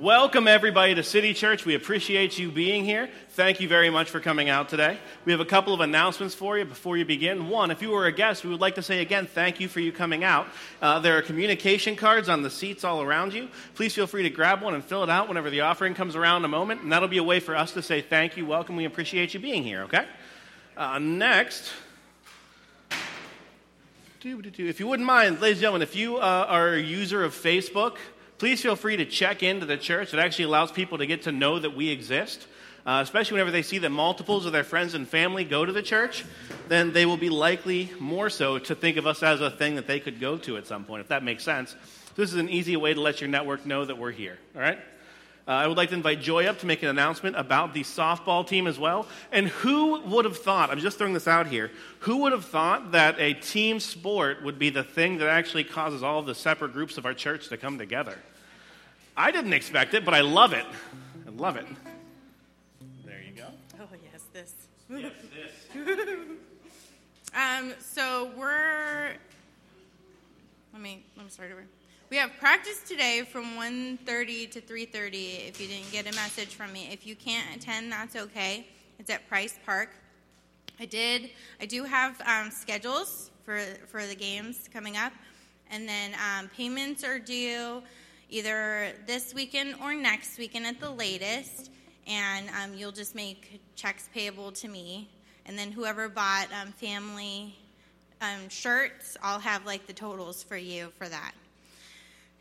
Welcome, everybody, to City Church. We appreciate you being here. Thank you very much for coming out today. We have a couple of announcements for you before you begin. One, if you were a guest, we would like to say again, thank you for you coming out. Uh, there are communication cards on the seats all around you. Please feel free to grab one and fill it out whenever the offering comes around in a moment, and that'll be a way for us to say thank you, welcome, we appreciate you being here, okay? Uh, next, if you wouldn't mind, ladies and gentlemen, if you uh, are a user of Facebook, please feel free to check into the church. It actually allows people to get to know that we exist. Uh, especially whenever they see that multiples of their friends and family go to the church, then they will be likely more so to think of us as a thing that they could go to at some point, if that makes sense. This is an easy way to let your network know that we're here, all right? Uh, I would like to invite Joy up to make an announcement about the softball team as well. And who would have thought, I'm just throwing this out here, who would have thought that a team sport would be the thing that actually causes all the separate groups of our church to come together? I didn't expect it, but I love it. I love it. There you go. Oh, yes, this. Yes, this. um, so we're. Let me let me start over. We have practice today from 1.30 to 3.30 if you didn't get a message from me. If you can't attend, that's okay. It's at Price Park. I did. I do have um, schedules for for the games coming up, and then um, payments are due either this weekend or next weekend at the latest. And um, you'll just make checks payable to me, and then whoever bought um, family um, shirts, I'll have like the totals for you for that.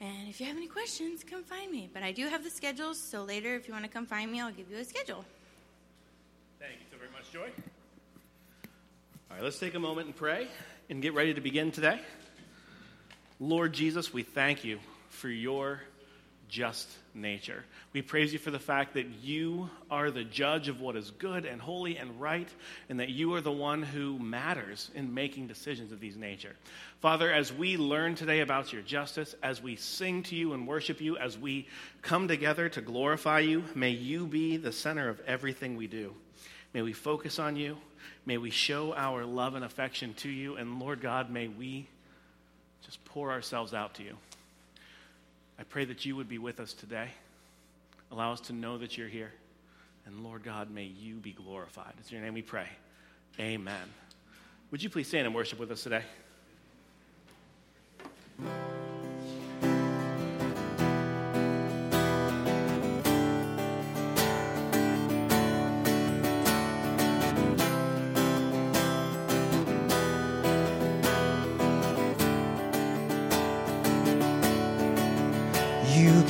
And if you have any questions, come find me. But I do have the schedules, so later, if you want to come find me, I'll give you a schedule. Thank you so very much, Joy. All right, let's take a moment and pray and get ready to begin today. Lord Jesus, we thank you for your just nature. We praise you for the fact that you are the judge of what is good and holy and right, and that you are the one who matters in making decisions of these nature. Father, as we learn today about your justice, as we sing to you and worship you, as we come together to glorify you, may you be the center of everything we do. May we focus on you. May we show our love and affection to you. And Lord God, may we just pour ourselves out to you. I pray that you would be with us today. Allow us to know that you're here. And Lord God, may you be glorified. It's your name we pray. Amen. Would you please stand and worship with us today?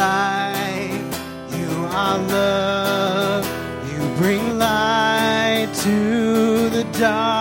life, you are love, you bring light to the darkness,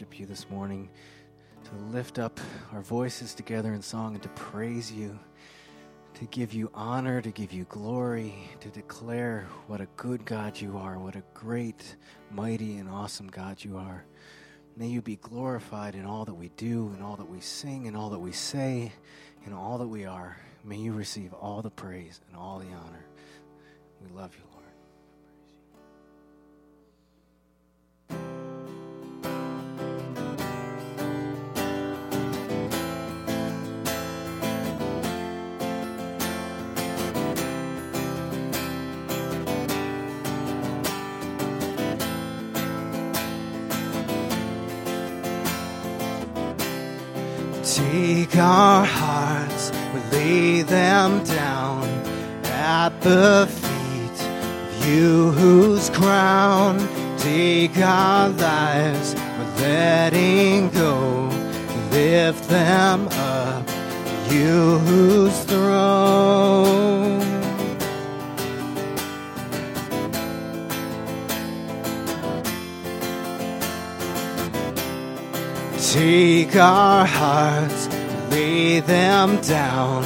worship you this morning, to lift up our voices together in song and to praise you, to give you honor, to give you glory, to declare what a good God you are, what a great, mighty, and awesome God you are. May you be glorified in all that we do, in all that we sing, in all that we say, in all that we are. May you receive all the praise and all the honor. We love you, Take our hearts, we lay them down at the feet of you whose crown. Take our lives, we're letting go, lift them up, you whose throne. Take our hearts, lay them down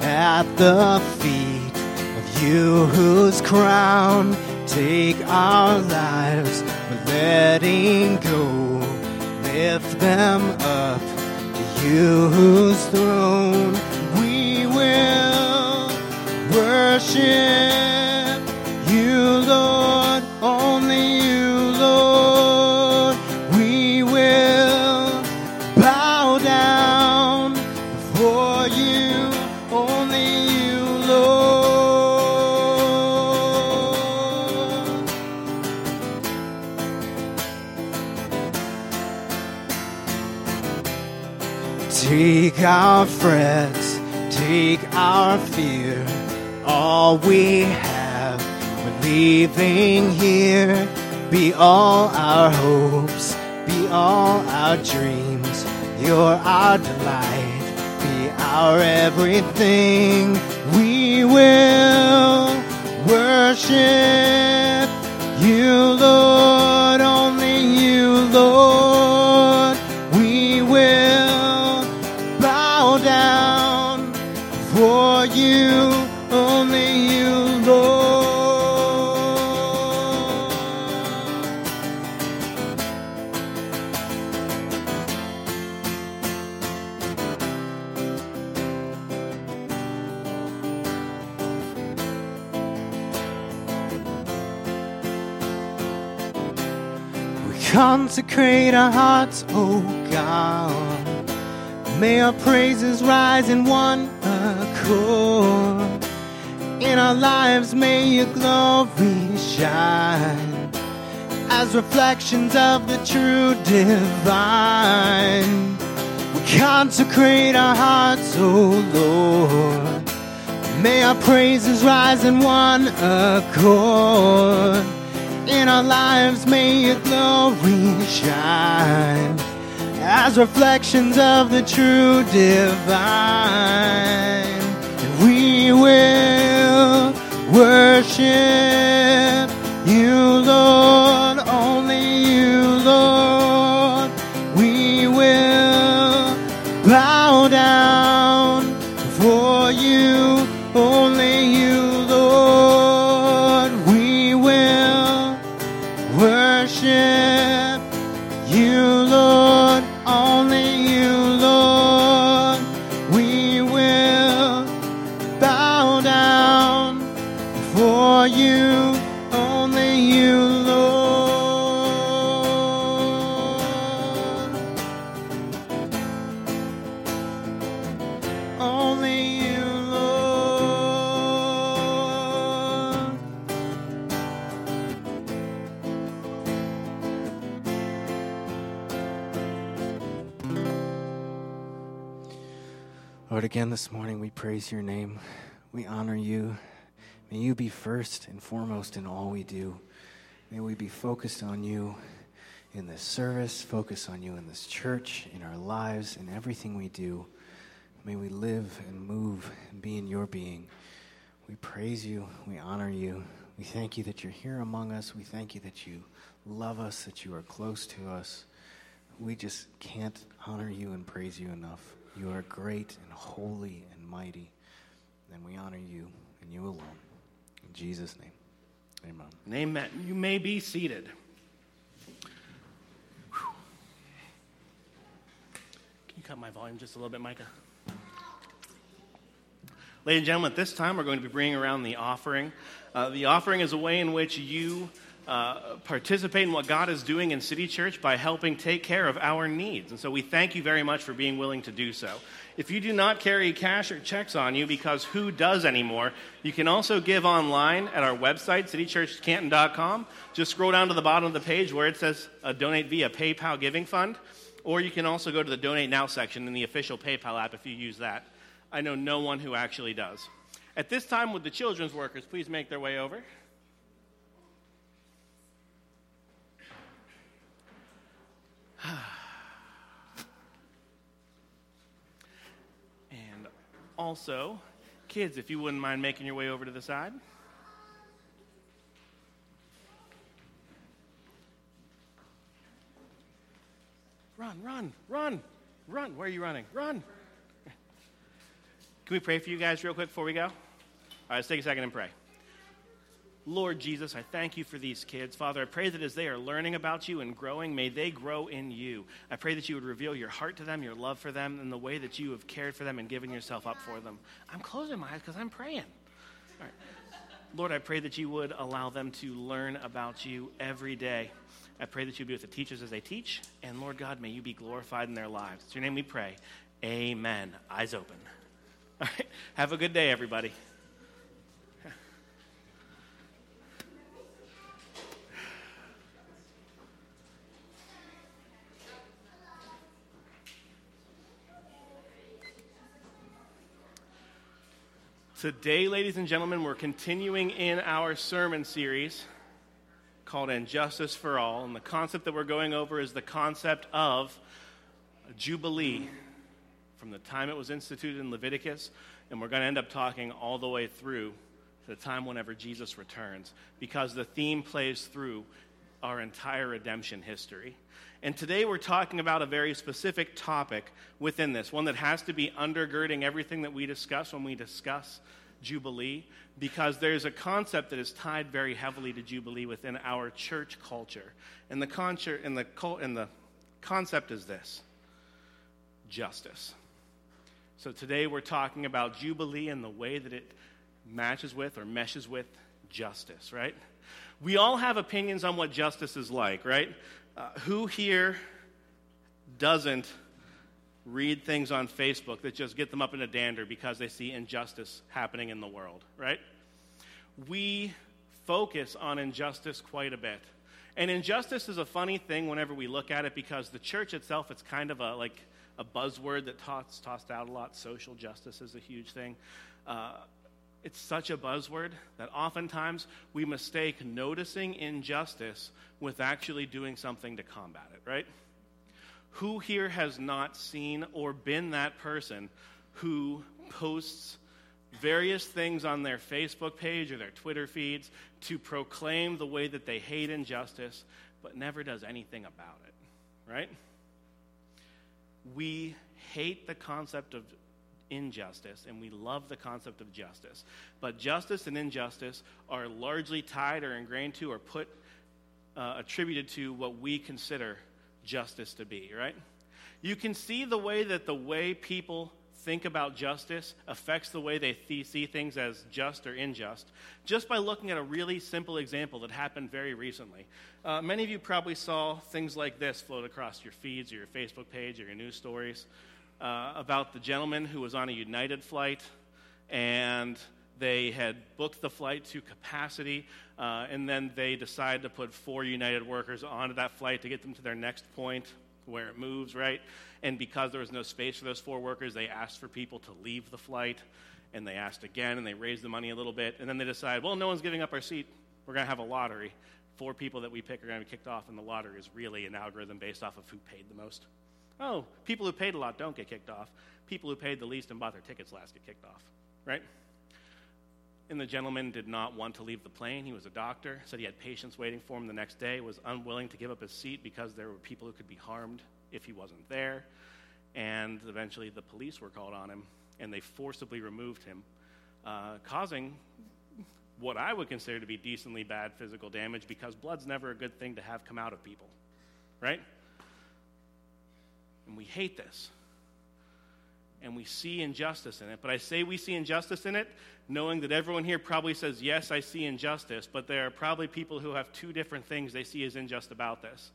at the feet of you whose crown. Take our lives, letting go, lift them up to you whose throne. We will worship Take our frets, take our fear, all we have, we're leaving here. Be all our hopes, be all our dreams. You're our delight, be our everything. We will worship you, Lord, consecrate our hearts, O God. May our praises rise in one accord. In our lives, may your glory shine as reflections of the true divine. We consecrate our hearts, O Lord. May our praises rise in one accord. In our lives, may your glory shine as reflections of the true divine. We will worship this morning we praise your name. We honor you. May you be first and foremost in all we do. May we be focused on you in this service, focus on you in this church, in our lives, in everything we do. May we live and move and be in your being. We praise you. We honor you. We thank you that you're here among us. We thank you that you love us, that you are close to us. We just can't honor you and praise you enough. You are great and holy and mighty, and we honor you and you alone. In Jesus' name, amen. Amen. You may be seated. Whew. Can you cut my volume just a little bit, Micah? Ladies and gentlemen, at this time we're going to be bringing around the offering. Uh, the offering is a way in which you uh, participate in what God is doing in City Church by helping take care of our needs. And so we thank you very much for being willing to do so. If you do not carry cash or checks on you, because who does anymore, you can also give online at our website, citychurchcanton.com. Just scroll down to the bottom of the page where it says uh, donate via PayPal Giving Fund. Or you can also go to the Donate Now section in the official PayPal app if you use that. I know no one who actually does. At this time, would the children's workers please make their way over? and also, kids, if you wouldn't mind making your way over to the side. Run, run, run, run. Where are you running? Run. Can we pray for you guys real quick before we go? All right, let's take a second and pray. Lord Jesus, I thank you for these kids. Father, I pray that as they are learning about you and growing, may they grow in you. I pray that you would reveal your heart to them, your love for them, and the way that you have cared for them and given yourself up for them. I'm closing my eyes because I'm praying. Lord, I pray that you would allow them to learn about you every day. I pray that you be with the teachers as they teach. And Lord God, may you be glorified in their lives. It's your name we pray. Amen. Eyes open. All right. Have a good day, everybody. Today, ladies and gentlemen, we're continuing in our sermon series called Injustice for All. And the concept that we're going over is the concept of a Jubilee from the time it was instituted in Leviticus. And we're going to end up talking all the way through to the time whenever Jesus returns because the theme plays through our entire redemption history. And today we're talking about a very specific topic within this, one that has to be undergirding everything that we discuss when we discuss Jubilee, because there's a concept that is tied very heavily to Jubilee within our church culture. And the, concer- and the, and the concept is this justice. So today we're talking about Jubilee and the way that it matches with or meshes with justice, right? We all have opinions on what justice is like, right? Uh, who here doesn't read things on Facebook that just get them up in a dander because they see injustice happening in the world, right? We focus on injustice quite a bit. And injustice is a funny thing whenever we look at it because the church itself, it's kind of a like a buzzword that tossed, tossed out a lot. Social justice is a huge thing. Uh, it's such a buzzword that oftentimes we mistake noticing injustice with actually doing something to combat it, right? Who here has not seen or been that person who posts various things on their Facebook page or their Twitter feeds to proclaim the way that they hate injustice, but never does anything about it, right? We hate the concept of injustice and we love the concept of justice. But justice and injustice are largely tied or ingrained to or put uh, attributed to what we consider justice to be, right? You can see the way that the way people think about justice affects the way they th- see things as just or unjust just by looking at a really simple example that happened very recently. Uh, many of you probably saw things like this float across your feeds or your Facebook page or your news stories uh, about the gentleman who was on a United flight and they had booked the flight to capacity, uh, and then they decided to put four United workers onto that flight to get them to their next point where it moves, right? And because there was no space for those four workers, they asked for people to leave the flight, and they asked again, and they raised the money a little bit, and then they decided, well, no one's giving up our seat. We're going to have a lottery. Four people that we pick are going to be kicked off, and the lottery is really an algorithm based off of who paid the most. Oh, people who paid a lot don't get kicked off. People who paid the least and bought their tickets last get kicked off, right? And the gentleman did not want to leave the plane. He was a doctor, said he had patients waiting for him the next day, was unwilling to give up his seat because there were people who could be harmed if he wasn't there. And eventually the police were called on him, and they forcibly removed him, uh, causing what I would consider to be decently bad physical damage because blood's never a good thing to have come out of people, right? And we hate this. And we see injustice in it. But I say we see injustice in it, knowing that everyone here probably says, Yes, I see injustice, but there are probably people who have two different things they see as unjust about this.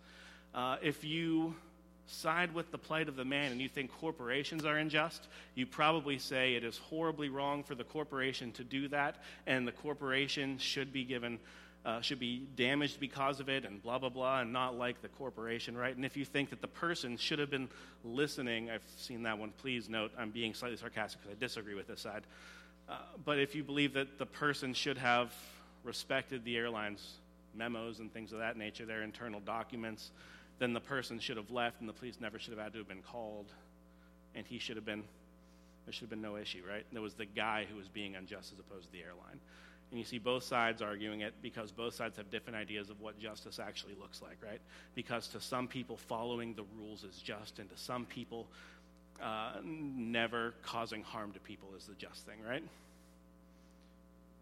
Uh, if you side with the plight of the man and you think corporations are unjust, you probably say it is horribly wrong for the corporation to do that, and the corporation should be given uh, should be damaged because of it and blah, blah, blah, and not like the corporation, right? And if you think that the person should have been listening, I've seen that one, please note I'm being slightly sarcastic because I disagree with this side. Uh, but if you believe that the person should have respected the airline's memos and things of that nature, their internal documents, then the person should have left and the police never should have had to have been called. And he should have been, there should have been no issue, right? There was the guy who was being unjust as opposed to the airline. And you see both sides arguing it because both sides have different ideas of what justice actually looks like, right? Because to some people, following the rules is just, and to some people, uh, never causing harm to people is the just thing, right?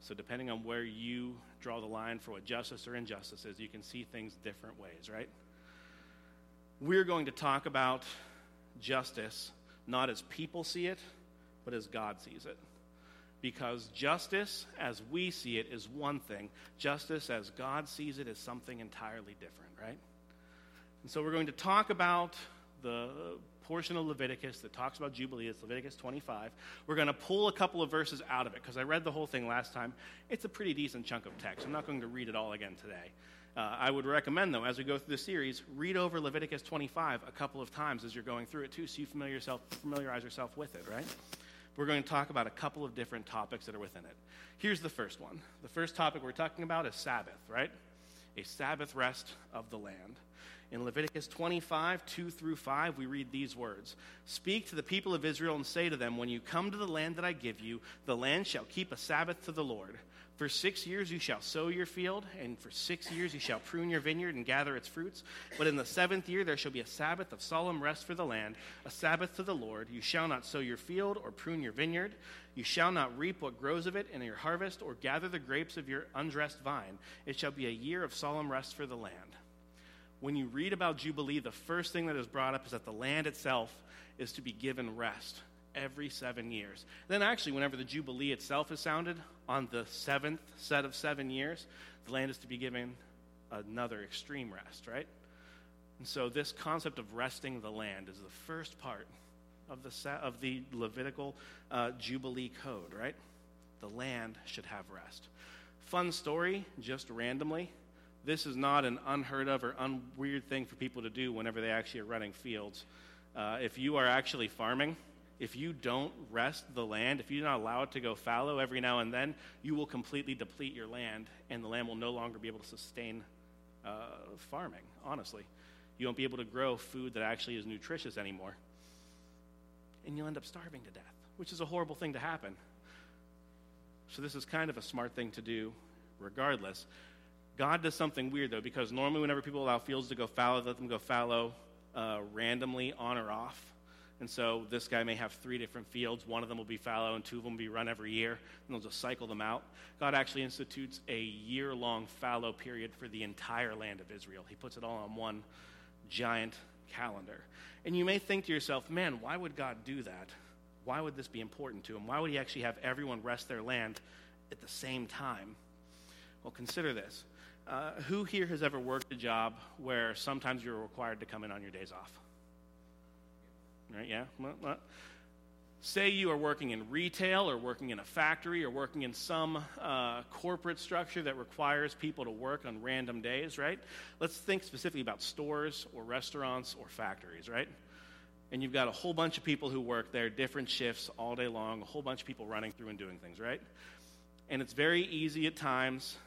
So, depending on where you draw the line for what justice or injustice is, you can see things different ways, right? We're going to talk about justice not as people see it, but as God sees it because justice, as we see it, is one thing. Justice, as God sees it, is something entirely different, right? And so we're going to talk about the portion of Leviticus that talks about Jubilee. It's Leviticus 25. We're going to pull a couple of verses out of it because I read the whole thing last time. It's a pretty decent chunk of text. I'm not going to read it all again today. Uh, I would recommend, though, as we go through the series, read over Leviticus 25 a couple of times as you're going through it, too, so you familiar yourself, familiarize yourself with it, right? We're going to talk about a couple of different topics that are within it. Here's the first one. The first topic we're talking about is Sabbath, right? A Sabbath rest of the land. In Leviticus 25, 2 through 5, we read these words Speak to the people of Israel and say to them, When you come to the land that I give you, the land shall keep a Sabbath to the Lord. For six years you shall sow your field, and for six years you shall prune your vineyard and gather its fruits. But in the seventh year there shall be a Sabbath of solemn rest for the land, a Sabbath to the Lord. You shall not sow your field or prune your vineyard. You shall not reap what grows of it in your harvest, or gather the grapes of your undressed vine. It shall be a year of solemn rest for the land. When you read about Jubilee, the first thing that is brought up is that the land itself is to be given rest every seven years. Then, actually, whenever the Jubilee itself is sounded, on the seventh set of seven years, the land is to be given another extreme rest, right? And so, this concept of resting the land is the first part of the, set, of the Levitical uh, Jubilee Code, right? The land should have rest. Fun story, just randomly. This is not an unheard of or unweird thing for people to do whenever they actually are running fields. Uh, if you are actually farming, if you don't rest the land, if you're not allow it to go fallow every now and then, you will completely deplete your land, and the land will no longer be able to sustain uh, farming, honestly. You won't be able to grow food that actually is nutritious anymore. And you'll end up starving to death, which is a horrible thing to happen. So, this is kind of a smart thing to do regardless. God does something weird, though, because normally, whenever people allow fields to go fallow, let them go fallow uh, randomly on or off. And so this guy may have three different fields. One of them will be fallow, and two of them will be run every year, and they'll just cycle them out. God actually institutes a year long fallow period for the entire land of Israel. He puts it all on one giant calendar. And you may think to yourself, man, why would God do that? Why would this be important to him? Why would he actually have everyone rest their land at the same time? Well, consider this. Uh, who here has ever worked a job where sometimes you're required to come in on your days off? Right? Yeah? Say you are working in retail or working in a factory or working in some uh, corporate structure that requires people to work on random days, right? Let's think specifically about stores or restaurants or factories, right? And you've got a whole bunch of people who work there, different shifts all day long, a whole bunch of people running through and doing things, right? And it's very easy at times,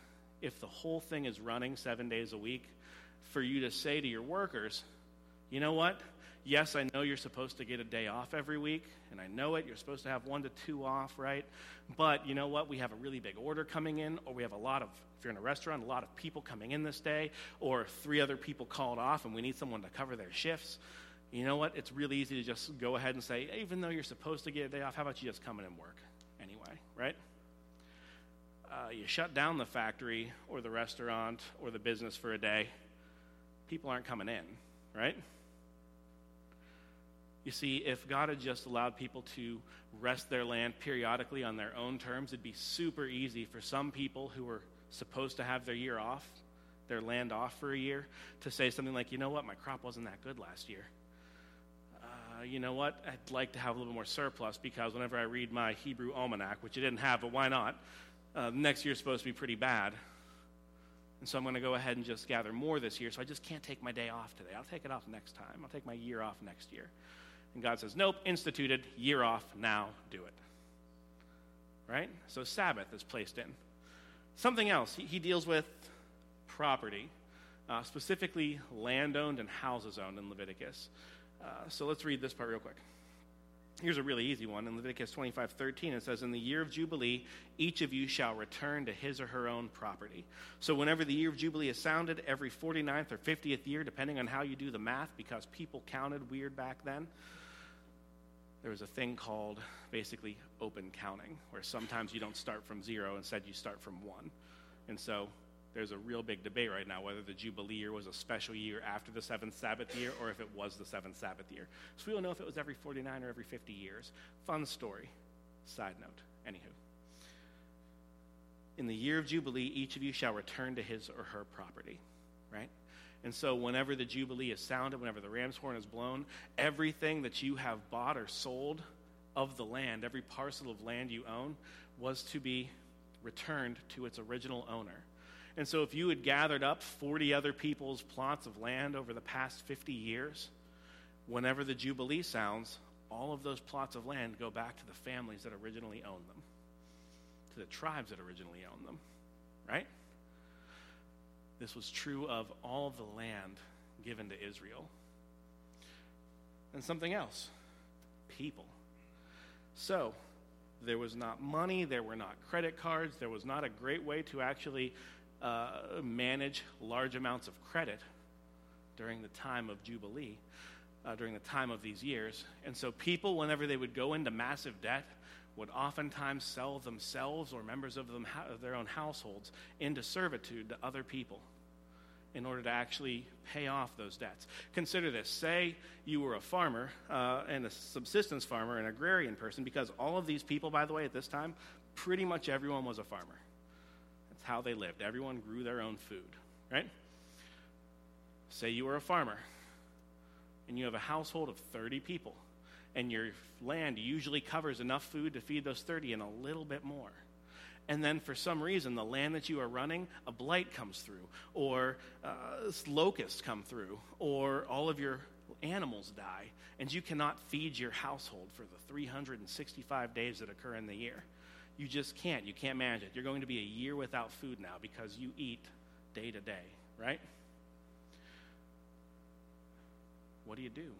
if the whole thing is running seven days a week, for you to say to your workers, you know what? Yes, I know you're supposed to get a day off every week, and I know it. You're supposed to have one to two off, right? But you know what? We have a really big order coming in, or we have a lot of, if you're in a restaurant, a lot of people coming in this day, or three other people called off, and we need someone to cover their shifts. You know what? It's really easy to just go ahead and say, even though you're supposed to get a day off, how about you just come in and work anyway, right? Uh, you shut down the factory or the restaurant or the business for a day, people aren't coming in, right? You see, if God had just allowed people to rest their land periodically on their own terms, it'd be super easy for some people who were supposed to have their year off, their land off for a year, to say something like, you know what, my crop wasn't that good last year. Uh, you know what, I'd like to have a little more surplus because whenever I read my Hebrew almanac, which I didn't have, but why not? Uh, next year's supposed to be pretty bad. And so I'm going to go ahead and just gather more this year, so I just can't take my day off today. I'll take it off next time. I'll take my year off next year. And God says, Nope, instituted, year off, now do it. Right? So Sabbath is placed in. Something else, he, he deals with property, uh, specifically land owned and houses owned in Leviticus. Uh, so let's read this part real quick. Here's a really easy one. In Leviticus 25 13, it says, In the year of Jubilee, each of you shall return to his or her own property. So, whenever the year of Jubilee is sounded, every 49th or 50th year, depending on how you do the math, because people counted weird back then, there was a thing called basically open counting, where sometimes you don't start from zero, instead, you start from one. And so there's a real big debate right now whether the Jubilee year was a special year after the seventh Sabbath year or if it was the seventh Sabbath year. So we don't know if it was every 49 or every 50 years. Fun story. Side note. Anywho. In the year of Jubilee, each of you shall return to his or her property, right? And so, whenever the Jubilee is sounded, whenever the ram's horn is blown, everything that you have bought or sold of the land, every parcel of land you own, was to be returned to its original owner. And so, if you had gathered up 40 other people's plots of land over the past 50 years, whenever the Jubilee sounds, all of those plots of land go back to the families that originally owned them, to the tribes that originally owned them, right? This was true of all the land given to Israel. And something else people. So, there was not money, there were not credit cards, there was not a great way to actually uh, manage large amounts of credit during the time of Jubilee, uh, during the time of these years. And so, people, whenever they would go into massive debt, would oftentimes sell themselves or members of, them, of their own households into servitude to other people in order to actually pay off those debts. Consider this say you were a farmer uh, and a subsistence farmer, an agrarian person, because all of these people, by the way, at this time, pretty much everyone was a farmer. That's how they lived. Everyone grew their own food, right? Say you were a farmer and you have a household of 30 people, and your land usually covers enough food to feed those 30 and a little bit more. And then, for some reason, the land that you are running, a blight comes through, or uh, locusts come through, or all of your animals die, and you cannot feed your household for the 365 days that occur in the year. You just can't. You can't manage it. You're going to be a year without food now because you eat day to day, right? What do you do?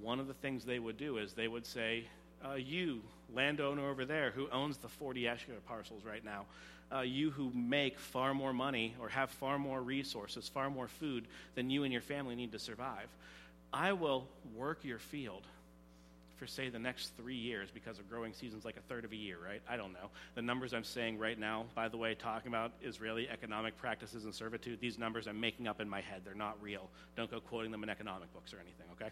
One of the things they would do is they would say, uh, You, landowner over there who owns the 40 acre parcels right now, uh, you who make far more money or have far more resources, far more food than you and your family need to survive, I will work your field for, say, the next three years because a growing season's like a third of a year, right? I don't know. The numbers I'm saying right now, by the way, talking about Israeli economic practices and servitude, these numbers I'm making up in my head. They're not real. Don't go quoting them in economic books or anything, okay?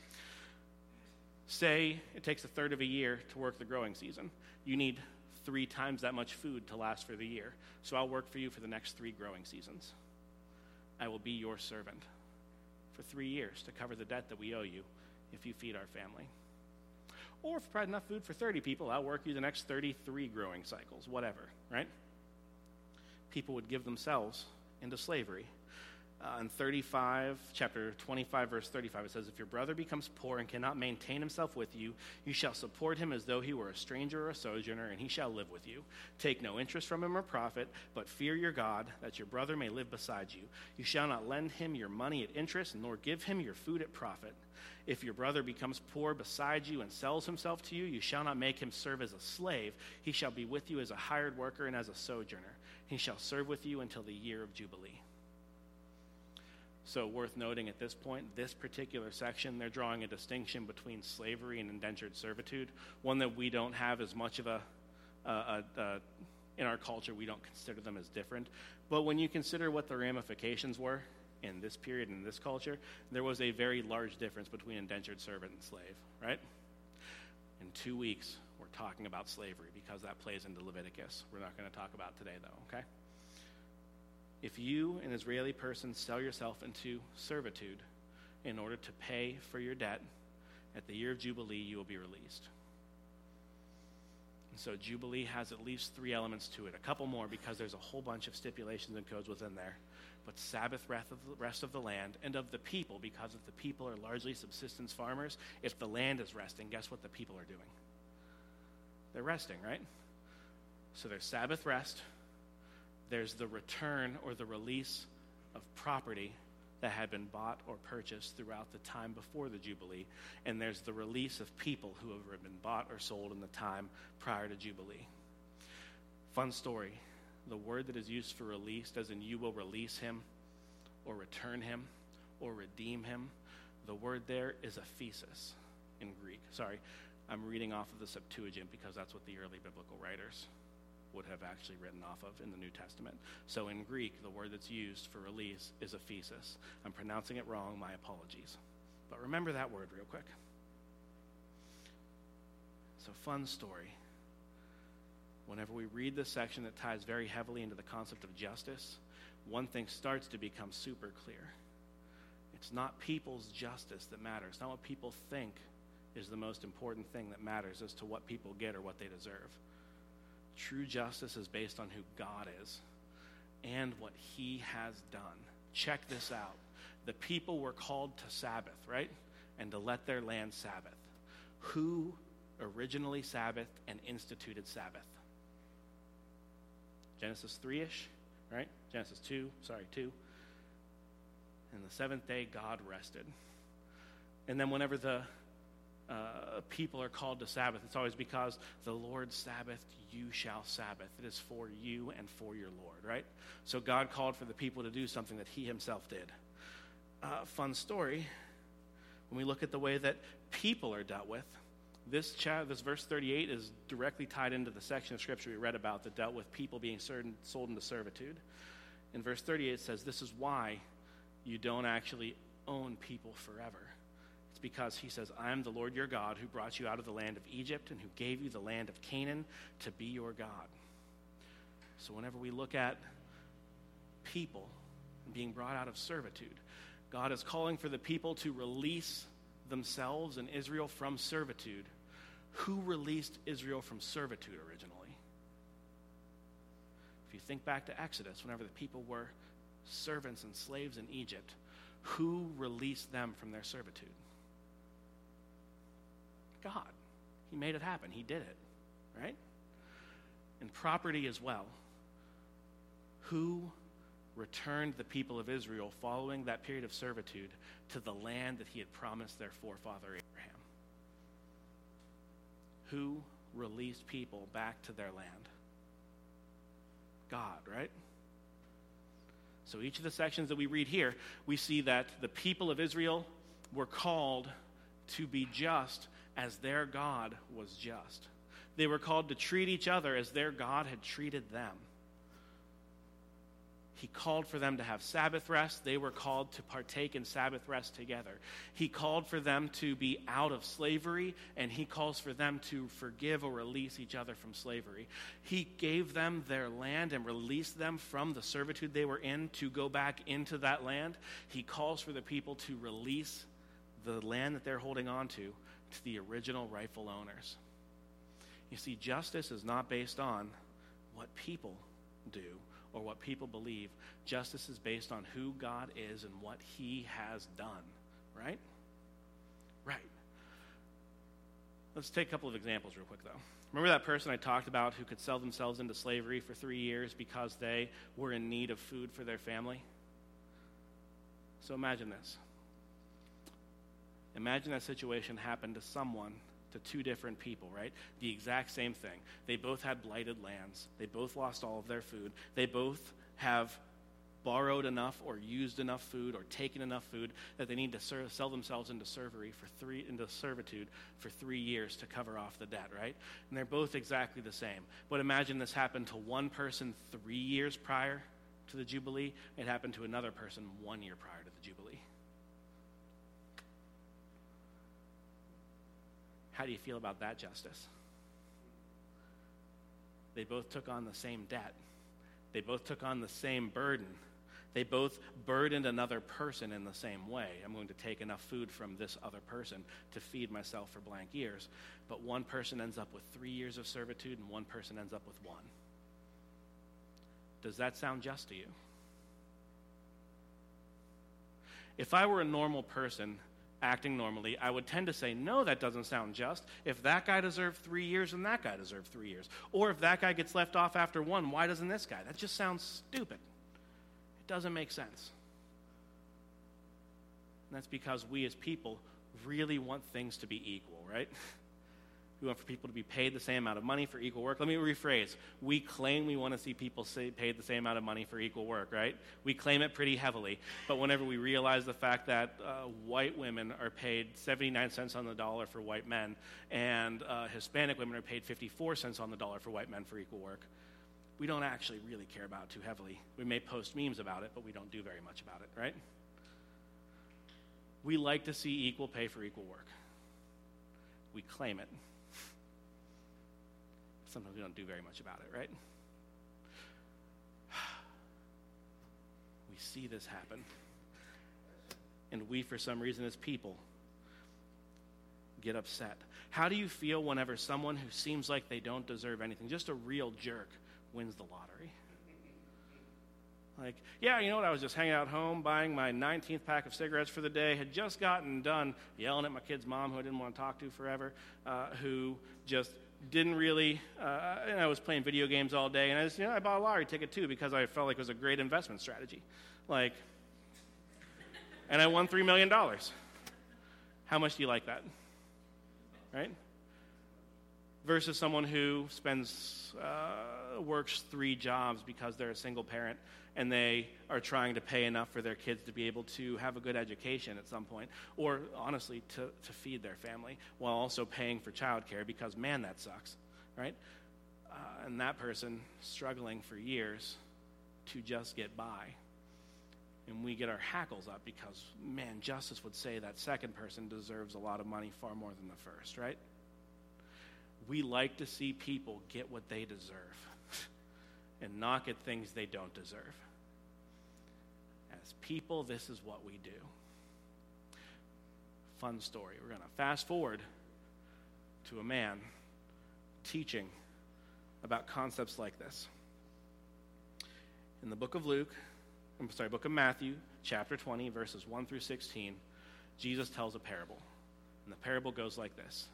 Say it takes a third of a year to work the growing season. You need three times that much food to last for the year. So I'll work for you for the next three growing seasons. I will be your servant for three years to cover the debt that we owe you if you feed our family. Or if you provide enough food for 30 people, I'll work you the next 33 growing cycles, whatever, right? People would give themselves into slavery uh, in 35, chapter 25, verse 35, it says, If your brother becomes poor and cannot maintain himself with you, you shall support him as though he were a stranger or a sojourner, and he shall live with you. Take no interest from him or profit, but fear your God, that your brother may live beside you. You shall not lend him your money at interest, nor give him your food at profit. If your brother becomes poor beside you and sells himself to you, you shall not make him serve as a slave. He shall be with you as a hired worker and as a sojourner. He shall serve with you until the year of Jubilee. So, worth noting at this point, this particular section, they're drawing a distinction between slavery and indentured servitude, one that we don't have as much of a, a, a, in our culture, we don't consider them as different. But when you consider what the ramifications were in this period, in this culture, there was a very large difference between indentured servant and slave, right? In two weeks, we're talking about slavery because that plays into Leviticus. We're not going to talk about today, though, okay? If you, an Israeli person, sell yourself into servitude in order to pay for your debt, at the year of Jubilee, you will be released. And so Jubilee has at least three elements to it, a couple more because there's a whole bunch of stipulations and codes within there. But Sabbath rest of the rest of the land and of the people, because if the people are largely subsistence farmers, if the land is resting, guess what the people are doing? They're resting, right? So there's Sabbath rest, there's the return or the release of property that had been bought or purchased throughout the time before the Jubilee. And there's the release of people who have been bought or sold in the time prior to Jubilee. Fun story. The word that is used for released, as in you will release him or return him or redeem him, the word there is aphesis in Greek. Sorry, I'm reading off of the Septuagint because that's what the early biblical writers would have actually written off of in the New Testament. So in Greek, the word that's used for release is aphesis. I'm pronouncing it wrong, my apologies. But remember that word real quick. A fun story. Whenever we read this section that ties very heavily into the concept of justice, one thing starts to become super clear. It's not people's justice that matters, not what people think is the most important thing that matters as to what people get or what they deserve. True justice is based on who God is and what he has done. Check this out. The people were called to Sabbath, right? And to let their land Sabbath. Who originally Sabbath and instituted Sabbath? Genesis 3 ish, right? Genesis 2, sorry, 2. And the seventh day, God rested. And then, whenever the uh, people are called to Sabbath, it's always because the Lord's Sabbath, you shall Sabbath. It is for you and for your Lord, right? So God called for the people to do something that He Himself did. Uh, fun story. When we look at the way that people are dealt with, this, cha- this verse 38 is directly tied into the section of Scripture we read about that dealt with people being sold into servitude. In verse 38, it says, This is why you don't actually own people forever because he says, I am the Lord your God who brought you out of the land of Egypt and who gave you the land of Canaan to be your God. So, whenever we look at people being brought out of servitude, God is calling for the people to release themselves and Israel from servitude. Who released Israel from servitude originally? If you think back to Exodus, whenever the people were servants and slaves in Egypt, who released them from their servitude? God. He made it happen. He did it, right? And property as well. Who returned the people of Israel following that period of servitude to the land that he had promised their forefather Abraham? Who released people back to their land? God, right? So each of the sections that we read here, we see that the people of Israel were called to be just as their God was just. They were called to treat each other as their God had treated them. He called for them to have Sabbath rest. They were called to partake in Sabbath rest together. He called for them to be out of slavery, and He calls for them to forgive or release each other from slavery. He gave them their land and released them from the servitude they were in to go back into that land. He calls for the people to release the land that they're holding on to the original rightful owners. You see, justice is not based on what people do or what people believe. Justice is based on who God is and what he has done, right? Right. Let's take a couple of examples real quick, though. Remember that person I talked about who could sell themselves into slavery for three years because they were in need of food for their family? So imagine this. Imagine that situation happened to someone to two different people, right? The exact same thing. They both had blighted lands. They both lost all of their food. They both have borrowed enough or used enough food or taken enough food that they need to serve, sell themselves into for three into servitude for three years to cover off the debt right and they're both exactly the same but imagine this happened to one person three years prior to the jubilee it happened to another person one year prior to the jubilee How do you feel about that justice? They both took on the same debt. They both took on the same burden. They both burdened another person in the same way. I'm going to take enough food from this other person to feed myself for blank years. But one person ends up with three years of servitude and one person ends up with one. Does that sound just to you? If I were a normal person, acting normally, I would tend to say, no, that doesn't sound just. If that guy deserved three years, and that guy deserved three years. Or if that guy gets left off after one, why doesn't this guy? That just sounds stupid. It doesn't make sense. And that's because we as people really want things to be equal, right? We want for people to be paid the same amount of money for equal work. Let me rephrase. We claim we want to see people say, paid the same amount of money for equal work, right? We claim it pretty heavily. But whenever we realize the fact that uh, white women are paid 79 cents on the dollar for white men and uh, Hispanic women are paid 54 cents on the dollar for white men for equal work, we don't actually really care about too heavily. We may post memes about it, but we don't do very much about it, right? We like to see equal pay for equal work. We claim it sometimes we don't do very much about it, right? We see this happen. And we, for some reason, as people, get upset. How do you feel whenever someone who seems like they don't deserve anything, just a real jerk, wins the lottery? Like, yeah, you know what? I was just hanging out home buying my 19th pack of cigarettes for the day, had just gotten done yelling at my kid's mom, who I didn't want to talk to forever, uh, who just didn't really, uh, and I was playing video games all day, and I just, you know, I bought a lottery ticket too because I felt like it was a great investment strategy. Like, and I won $3 million. How much do you like that? Right? Versus someone who spends, uh, works three jobs because they're a single parent and they are trying to pay enough for their kids to be able to have a good education at some point, or honestly, to, to feed their family while also paying for childcare because, man, that sucks, right? Uh, and that person struggling for years to just get by. And we get our hackles up because, man, justice would say that second person deserves a lot of money far more than the first, right? We like to see people get what they deserve and knock at things they don't deserve. As people, this is what we do. fun story. We're going to fast forward to a man teaching about concepts like this. In the book of Luke, I'm sorry, book of Matthew, chapter 20, verses 1 through 16, Jesus tells a parable. And the parable goes like this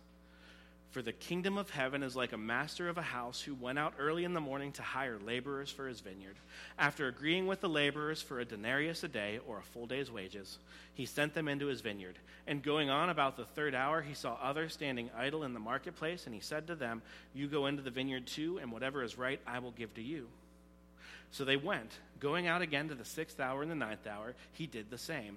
For the kingdom of heaven is like a master of a house who went out early in the morning to hire laborers for his vineyard. After agreeing with the laborers for a denarius a day, or a full day's wages, he sent them into his vineyard. And going on about the third hour, he saw others standing idle in the marketplace, and he said to them, You go into the vineyard too, and whatever is right I will give to you. So they went. Going out again to the sixth hour and the ninth hour, he did the same.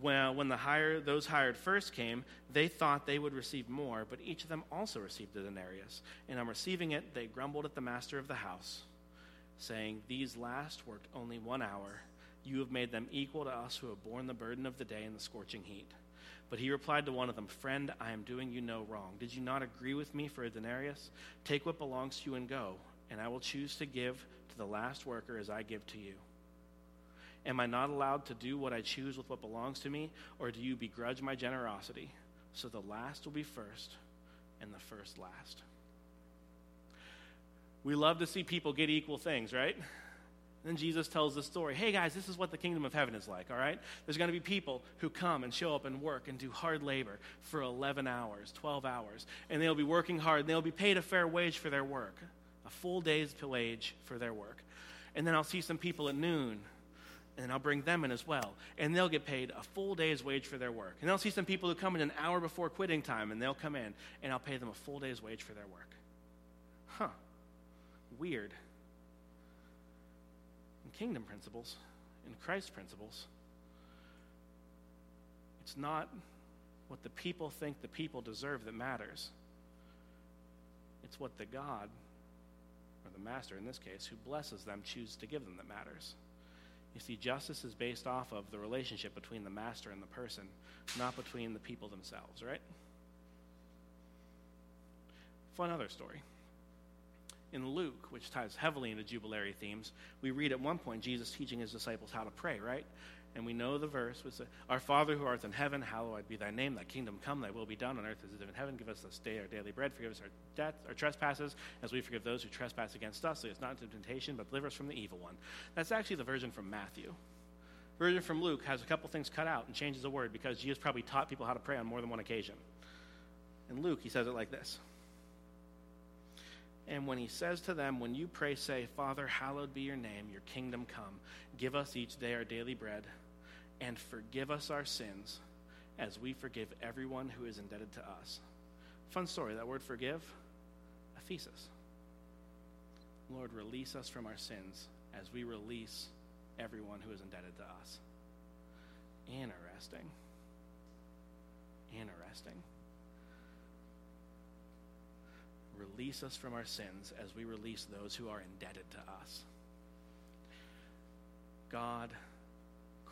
Well, uh, when the hire, those hired first came, they thought they would receive more, but each of them also received a denarius. And on receiving it, they grumbled at the master of the house, saying, These last worked only one hour. You have made them equal to us who have borne the burden of the day in the scorching heat. But he replied to one of them, Friend, I am doing you no wrong. Did you not agree with me for a denarius? Take what belongs to you and go, and I will choose to give to the last worker as I give to you. Am I not allowed to do what I choose with what belongs to me, or do you begrudge my generosity? So the last will be first, and the first last. We love to see people get equal things, right? Then Jesus tells the story. Hey guys, this is what the kingdom of heaven is like, all right? There's going to be people who come and show up and work and do hard labor for 11 hours, 12 hours, and they'll be working hard and they'll be paid a fair wage for their work, a full day's wage for their work. And then I'll see some people at noon and I'll bring them in as well. And they'll get paid a full day's wage for their work. And I'll see some people who come in an hour before quitting time, and they'll come in, and I'll pay them a full day's wage for their work. Huh. Weird. In kingdom principles, in Christ principles, it's not what the people think the people deserve that matters. It's what the God, or the master in this case, who blesses them, chooses to give them that matters. You see, justice is based off of the relationship between the master and the person, not between the people themselves, right? Fun other story. In Luke, which ties heavily into jubilary themes, we read at one point Jesus teaching his disciples how to pray, right? And we know the verse was Our Father who art in heaven, hallowed be thy name, thy kingdom come, thy will be done on earth as it is in heaven. Give us this day our daily bread. Forgive us our debts, our trespasses, as we forgive those who trespass against us. Lead us not into temptation, but deliver us from the evil one. That's actually the version from Matthew. Version from Luke has a couple things cut out and changes a word because Jesus probably taught people how to pray on more than one occasion. In Luke, he says it like this. And when he says to them, When you pray, say, Father, hallowed be your name, your kingdom come. Give us each day our daily bread and forgive us our sins as we forgive everyone who is indebted to us. Fun story that word forgive, aphesis. Lord, release us from our sins as we release everyone who is indebted to us. Interesting. Interesting. Release us from our sins as we release those who are indebted to us. God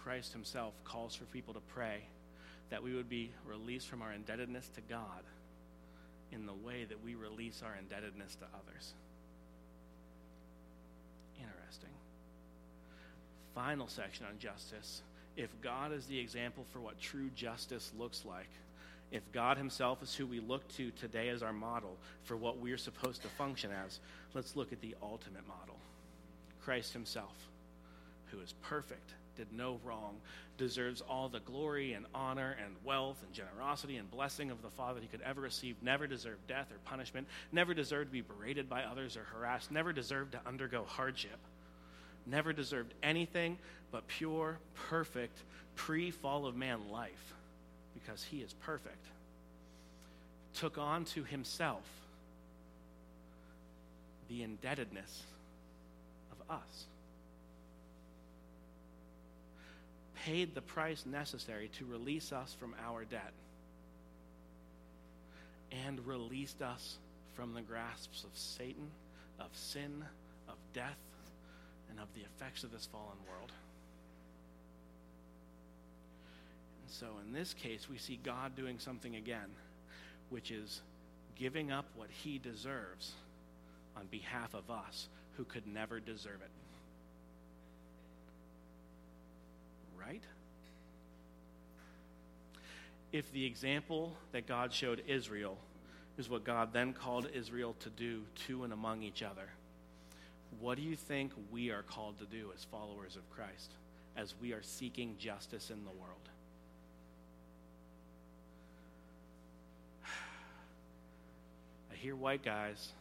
Christ himself calls for people to pray that we would be released from our indebtedness to God in the way that we release our indebtedness to others. Interesting. Final section on justice. If God is the example for what true justice looks like, if God Himself is who we look to today as our model for what we're supposed to function as, let's look at the ultimate model Christ Himself, who is perfect did no wrong, deserves all the glory and honor and wealth and generosity and blessing of the Father he could ever receive, never deserved death or punishment, never deserved to be berated by others or harassed, never deserved to undergo hardship, never deserved anything but pure, perfect, pre fall of man life because he is perfect. Took on to himself the indebtedness of us. Paid the price necessary to release us from our debt and released us from the grasps of Satan, of sin, of death, and of the effects of this fallen world. And so in this case, we see God doing something again, which is giving up what he deserves on behalf of us who could never deserve it. Right? If the example that God showed Israel is what God then called Israel to do to and among each other, what do you think we are called to do as followers of Christ as we are seeking justice in the world? I hear white guys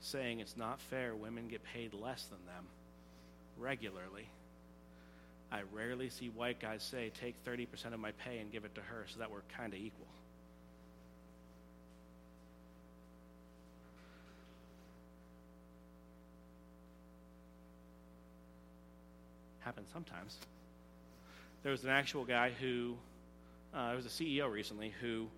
saying it's not fair women get paid less than them regularly. I rarely see white guys say, take 30% of my pay and give it to her so that we're kind of equal. Happens sometimes. There was an actual guy who, uh, was a CEO recently who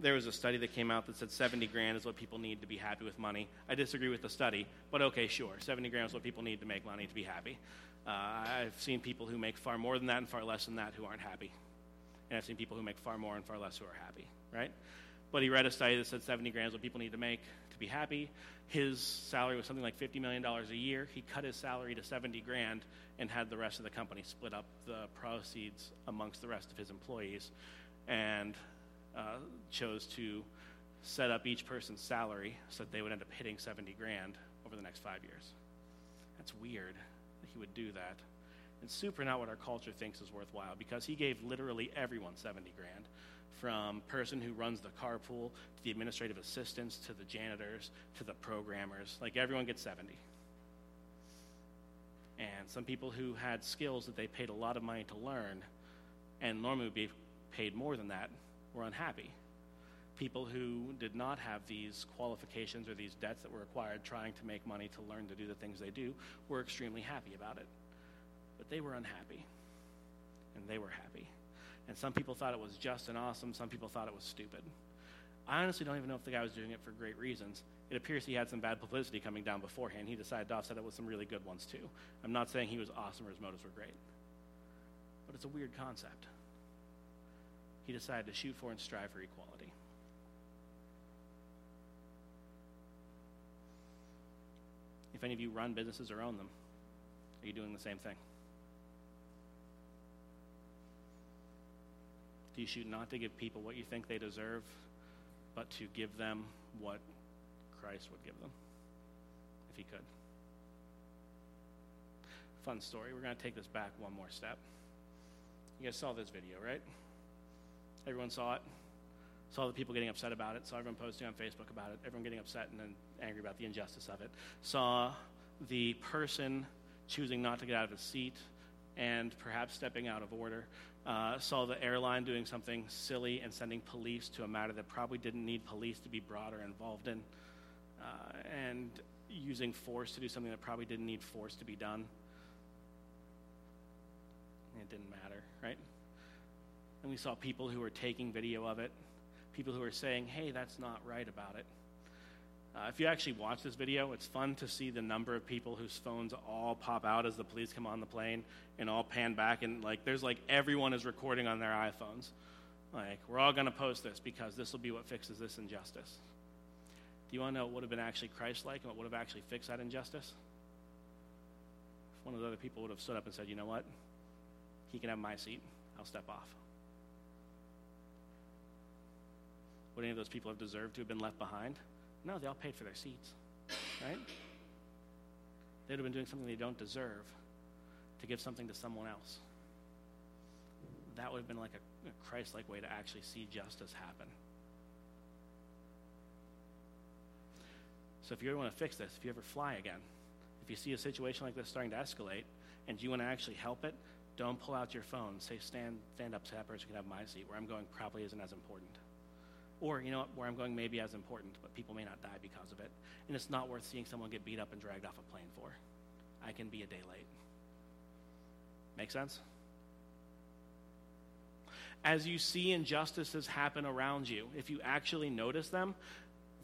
there was a study that came out that said 70 grand is what people need to be happy with money. I disagree with the study, but okay, sure. 70 grand is what people need to make money to be happy. Uh, I've seen people who make far more than that and far less than that who aren't happy. And I've seen people who make far more and far less who are happy, right? But he read a study that said 70 grand is what people need to make to be happy. His salary was something like $50 million a year. He cut his salary to 70 grand and had the rest of the company split up the proceeds amongst the rest of his employees. And uh, chose to set up each person's salary so that they would end up hitting 70 grand over the next five years. That's weird he would do that. And super not what our culture thinks is worthwhile because he gave literally everyone 70 grand from person who runs the carpool to the administrative assistants to the janitors to the programmers like everyone gets 70 and some people who had skills that they paid a lot of money to learn and normally would be paid more than that were unhappy. People who did not have these qualifications or these debts that were required trying to make money to learn to do the things they do were extremely happy about it. But they were unhappy. And they were happy. And some people thought it was just and awesome, some people thought it was stupid. I honestly don't even know if the guy was doing it for great reasons. It appears he had some bad publicity coming down beforehand. He decided to offset it with some really good ones, too. I'm not saying he was awesome or his motives were great, but it's a weird concept he decided to shoot for and strive for equality. If any of you run businesses or own them, are you doing the same thing? Do you shoot not to give people what you think they deserve, but to give them what Christ would give them, if he could? Fun story. We're going to take this back one more step. You guys saw this video, right? Everyone saw it. Saw the people getting upset about it. Saw everyone posting on Facebook about it. Everyone getting upset and then angry about the injustice of it. Saw the person choosing not to get out of his seat and perhaps stepping out of order. Uh, saw the airline doing something silly and sending police to a matter that probably didn't need police to be brought or involved in. Uh, and using force to do something that probably didn't need force to be done. It didn't matter, right? And we saw people who were taking video of it, people who are saying, hey, that's not right about it. Uh, if you actually watch this video, it's fun to see the number of people whose phones all pop out as the police come on the plane and all pan back. And like, there's like everyone is recording on their iPhones. Like, we're all going to post this because this will be what fixes this injustice. Do you want to know what would have been actually Christ like and what would have actually fixed that injustice? If one of the other people would have stood up and said, you know what? He can have my seat, I'll step off. Would any of those people have deserved to have been left behind? No, they all paid for their seats, right? They'd have been doing something they don't deserve to give something to someone else. That would have been like a, a Christ like way to actually see justice happen. So if you ever want to fix this, if you ever fly again, if you see a situation like this starting to escalate and you want to actually help it, don't pull out your phone. Say, stand, stand up so that person can have my seat. Where I'm going probably isn't as important. Or, you know, where I'm going may be as important, but people may not die because of it. And it's not worth seeing someone get beat up and dragged off a plane for. I can be a day late. Make sense? As you see injustices happen around you, if you actually notice them,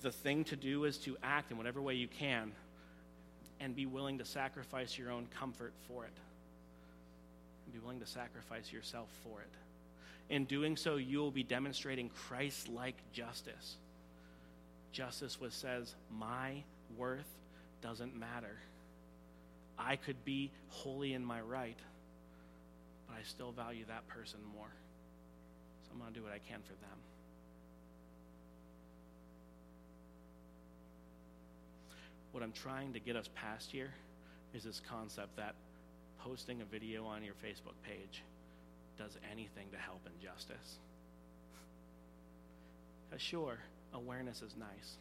the thing to do is to act in whatever way you can and be willing to sacrifice your own comfort for it. And be willing to sacrifice yourself for it. In doing so, you will be demonstrating Christ like justice. Justice which says, My worth doesn't matter. I could be wholly in my right, but I still value that person more. So I'm going to do what I can for them. What I'm trying to get us past here is this concept that posting a video on your Facebook page does anything to help injustice. Uh, sure, awareness is nice.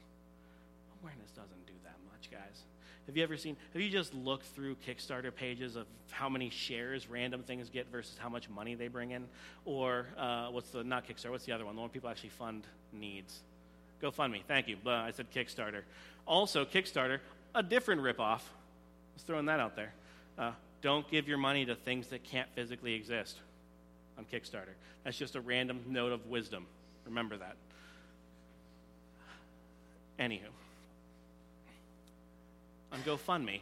Awareness doesn't do that much, guys. Have you ever seen, have you just looked through Kickstarter pages of how many shares random things get versus how much money they bring in? Or uh, what's the, not Kickstarter, what's the other one? The one people actually fund needs. GoFundMe, thank you. I said Kickstarter. Also, Kickstarter, a different ripoff. Just throwing that out there. Uh, don't give your money to things that can't physically exist on Kickstarter. That's just a random note of wisdom. Remember that. Anywho, on GoFundMe,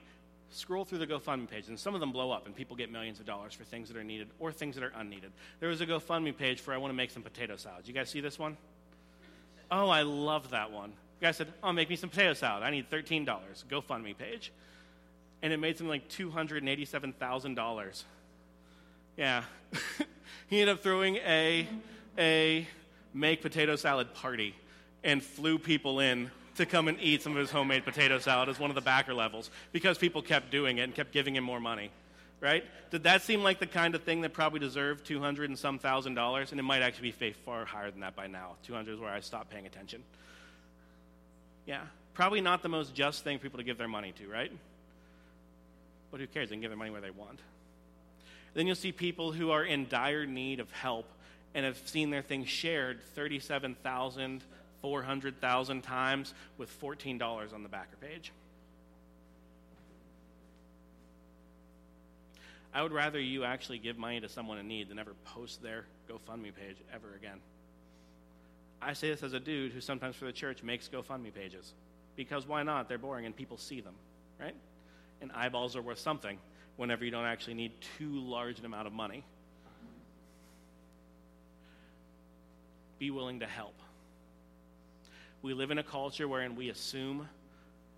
scroll through the GoFundMe page, and some of them blow up, and people get millions of dollars for things that are needed or things that are unneeded. There was a GoFundMe page for I want to make some potato salad. You guys see this one? Oh, I love that one. The guy said, Oh, make me some potato salad. I need $13. GoFundMe page. And it made something like $287,000. Yeah. he ended up throwing a, a make potato salad party and flew people in to come and eat some of his homemade potato salad as one of the backer levels because people kept doing it and kept giving him more money. Right? Did that seem like the kind of thing that probably deserved 200 and some thousand dollars? And it might actually be far higher than that by now. 200 is where I stopped paying attention. Yeah. Probably not the most just thing for people to give their money to, right? But who cares? They can give their money where they want. Then you'll see people who are in dire need of help and have seen their things shared 37,000, 400,000 times with $14 on the backer page. I would rather you actually give money to someone in need than ever post their GoFundMe page ever again. I say this as a dude who sometimes for the church makes GoFundMe pages. Because why not? They're boring and people see them, right? And eyeballs are worth something whenever you don't actually need too large an amount of money. Be willing to help. We live in a culture wherein we assume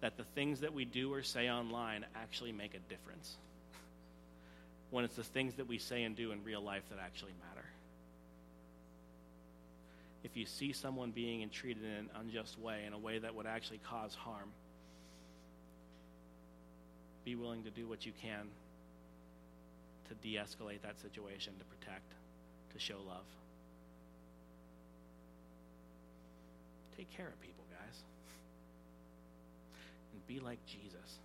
that the things that we do or say online actually make a difference. When it's the things that we say and do in real life that actually matter. If you see someone being treated in an unjust way, in a way that would actually cause harm, be willing to do what you can to de escalate that situation, to protect, to show love. Take care of people, guys. And be like Jesus,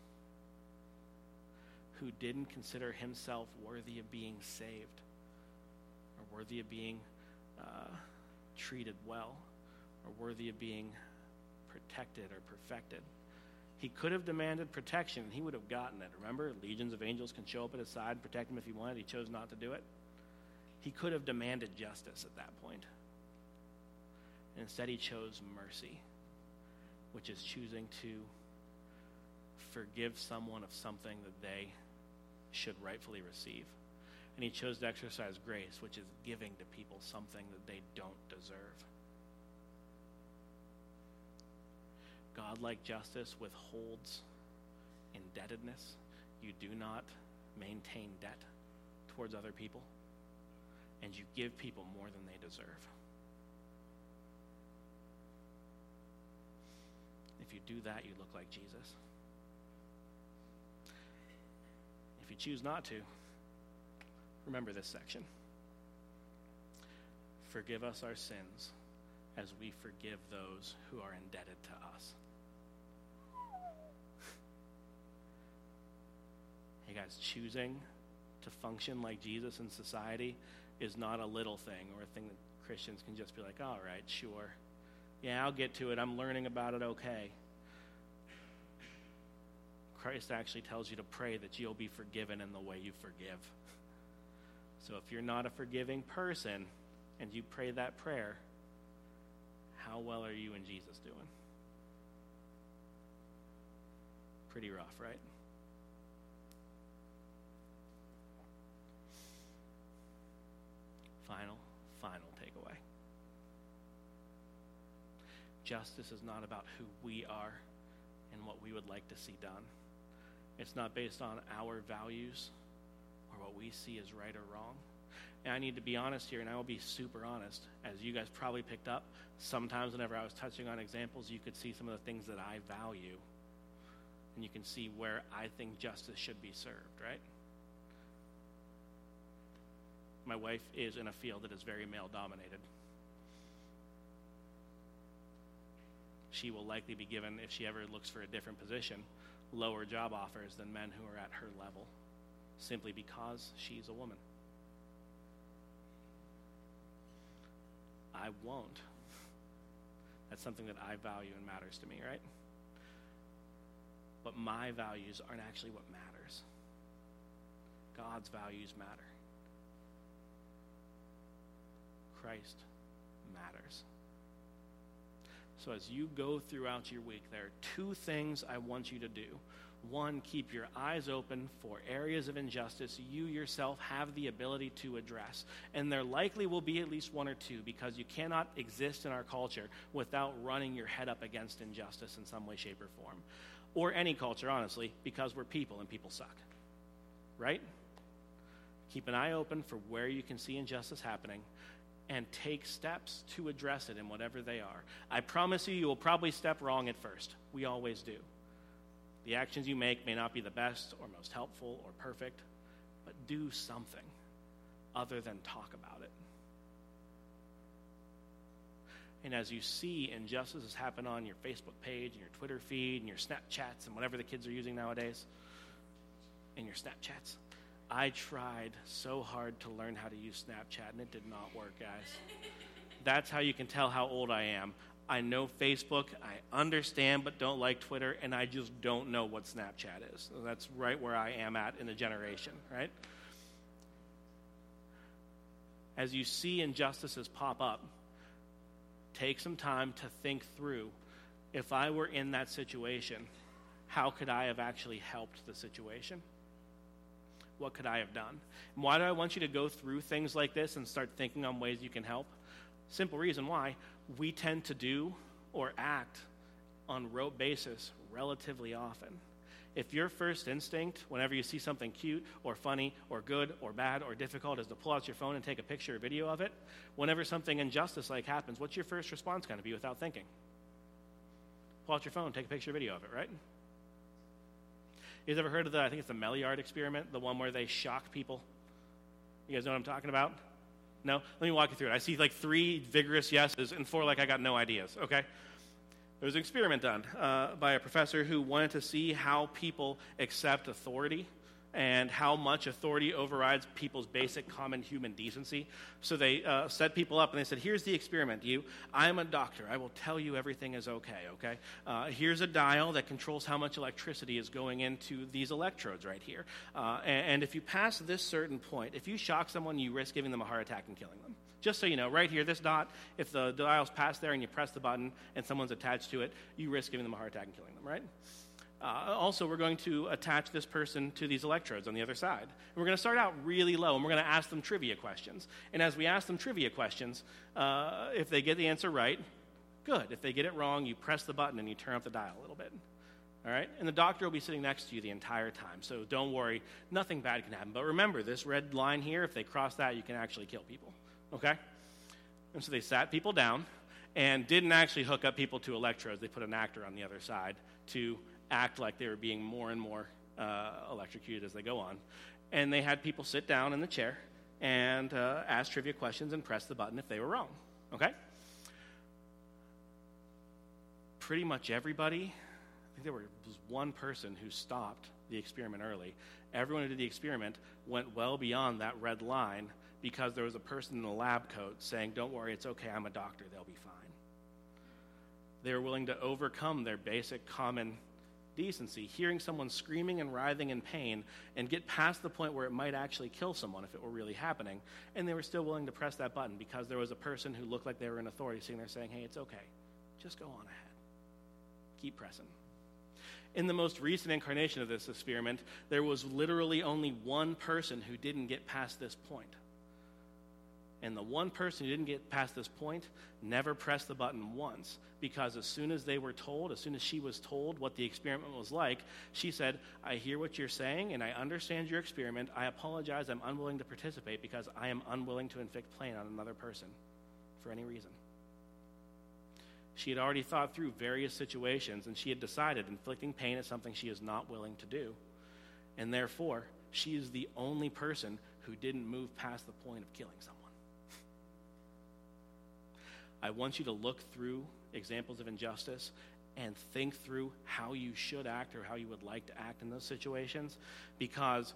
who didn't consider himself worthy of being saved or worthy of being uh, treated well or worthy of being protected or perfected. He could have demanded protection and he would have gotten it. Remember, legions of angels can show up at his side and protect him if he wanted. He chose not to do it. He could have demanded justice at that point. Instead, he chose mercy, which is choosing to forgive someone of something that they should rightfully receive. And he chose to exercise grace, which is giving to people something that they don't deserve. God-like justice withholds indebtedness. You do not maintain debt towards other people, and you give people more than they deserve. If you do that, you look like Jesus. If you choose not to, remember this section. Forgive us our sins as we forgive those who are indebted to us. Hey guys, choosing to function like Jesus in society is not a little thing or a thing that Christians can just be like, all right, sure. Yeah, I'll get to it. I'm learning about it okay. Christ actually tells you to pray that you'll be forgiven in the way you forgive. So if you're not a forgiving person and you pray that prayer, how well are you and Jesus doing? Pretty rough, right? final, final takeaway. Justice is not about who we are and what we would like to see done. It's not based on our values or what we see as right or wrong. And I need to be honest here, and I will be super honest. As you guys probably picked up, sometimes whenever I was touching on examples, you could see some of the things that I value. And you can see where I think justice should be served, right? My wife is in a field that is very male dominated. She will likely be given, if she ever looks for a different position, lower job offers than men who are at her level, simply because she's a woman. I won't. That's something that I value and matters to me, right? But my values aren't actually what matters. God's values matter. Christ matters. So as you go throughout your week, there are two things I want you to do. One, keep your eyes open for areas of injustice you yourself have the ability to address. And there likely will be at least one or two because you cannot exist in our culture without running your head up against injustice in some way, shape, or form. Or any culture, honestly, because we're people and people suck. Right? Keep an eye open for where you can see injustice happening and take steps to address it in whatever they are. I promise you, you will probably step wrong at first. We always do. The actions you make may not be the best or most helpful or perfect, but do something other than talk about it. And as you see injustices happen on your Facebook page and your Twitter feed and your Snapchats and whatever the kids are using nowadays, and your Snapchats, I tried so hard to learn how to use Snapchat and it did not work, guys. That's how you can tell how old I am. I know Facebook, I understand but don't like Twitter, and I just don't know what Snapchat is. So that's right where I am at in the generation, right? As you see injustices pop up, take some time to think through if I were in that situation, how could I have actually helped the situation? What could I have done? And why do I want you to go through things like this and start thinking on ways you can help? Simple reason why we tend to do or act on rote basis relatively often. If your first instinct, whenever you see something cute or funny or good or bad or difficult, is to pull out your phone and take a picture or video of it, whenever something injustice like happens, what's your first response going to be without thinking? Pull out your phone, take a picture or video of it, right? You guys ever heard of the, I think it's the Maillard experiment, the one where they shock people? You guys know what I'm talking about? No? Let me walk you through it. I see like three vigorous yeses and four like I got no ideas, okay? There was an experiment done uh, by a professor who wanted to see how people accept authority and how much authority overrides people's basic common human decency. So they uh, set people up and they said, Here's the experiment. You, I'm a doctor. I will tell you everything is okay, okay? Uh, here's a dial that controls how much electricity is going into these electrodes right here. Uh, and, and if you pass this certain point, if you shock someone, you risk giving them a heart attack and killing them. Just so you know, right here, this dot, if the dial's past there and you press the button and someone's attached to it, you risk giving them a heart attack and killing them, right? Uh, also, we're going to attach this person to these electrodes on the other side. And we're going to start out really low, and we're going to ask them trivia questions. And as we ask them trivia questions, uh, if they get the answer right, good. If they get it wrong, you press the button and you turn up the dial a little bit. All right? And the doctor will be sitting next to you the entire time. So don't worry, nothing bad can happen. But remember, this red line here, if they cross that, you can actually kill people. Okay? And so they sat people down and didn't actually hook up people to electrodes. They put an actor on the other side to act like they were being more and more uh, electrocuted as they go on. And they had people sit down in the chair and uh, ask trivia questions and press the button if they were wrong. Okay? Pretty much everybody, I think there was one person who stopped the experiment early. Everyone who did the experiment went well beyond that red line because there was a person in the lab coat saying, Don't worry, it's okay, I'm a doctor, they'll be fine. They were willing to overcome their basic common decency, hearing someone screaming and writhing in pain, and get past the point where it might actually kill someone if it were really happening, and they were still willing to press that button because there was a person who looked like they were in authority sitting there saying, Hey, it's okay, just go on ahead. Keep pressing. In the most recent incarnation of this experiment, there was literally only one person who didn't get past this point. And the one person who didn't get past this point never pressed the button once because as soon as they were told, as soon as she was told what the experiment was like, she said, I hear what you're saying and I understand your experiment. I apologize. I'm unwilling to participate because I am unwilling to inflict pain on another person for any reason. She had already thought through various situations and she had decided inflicting pain is something she is not willing to do. And therefore, she is the only person who didn't move past the point of killing someone. I want you to look through examples of injustice and think through how you should act or how you would like to act in those situations because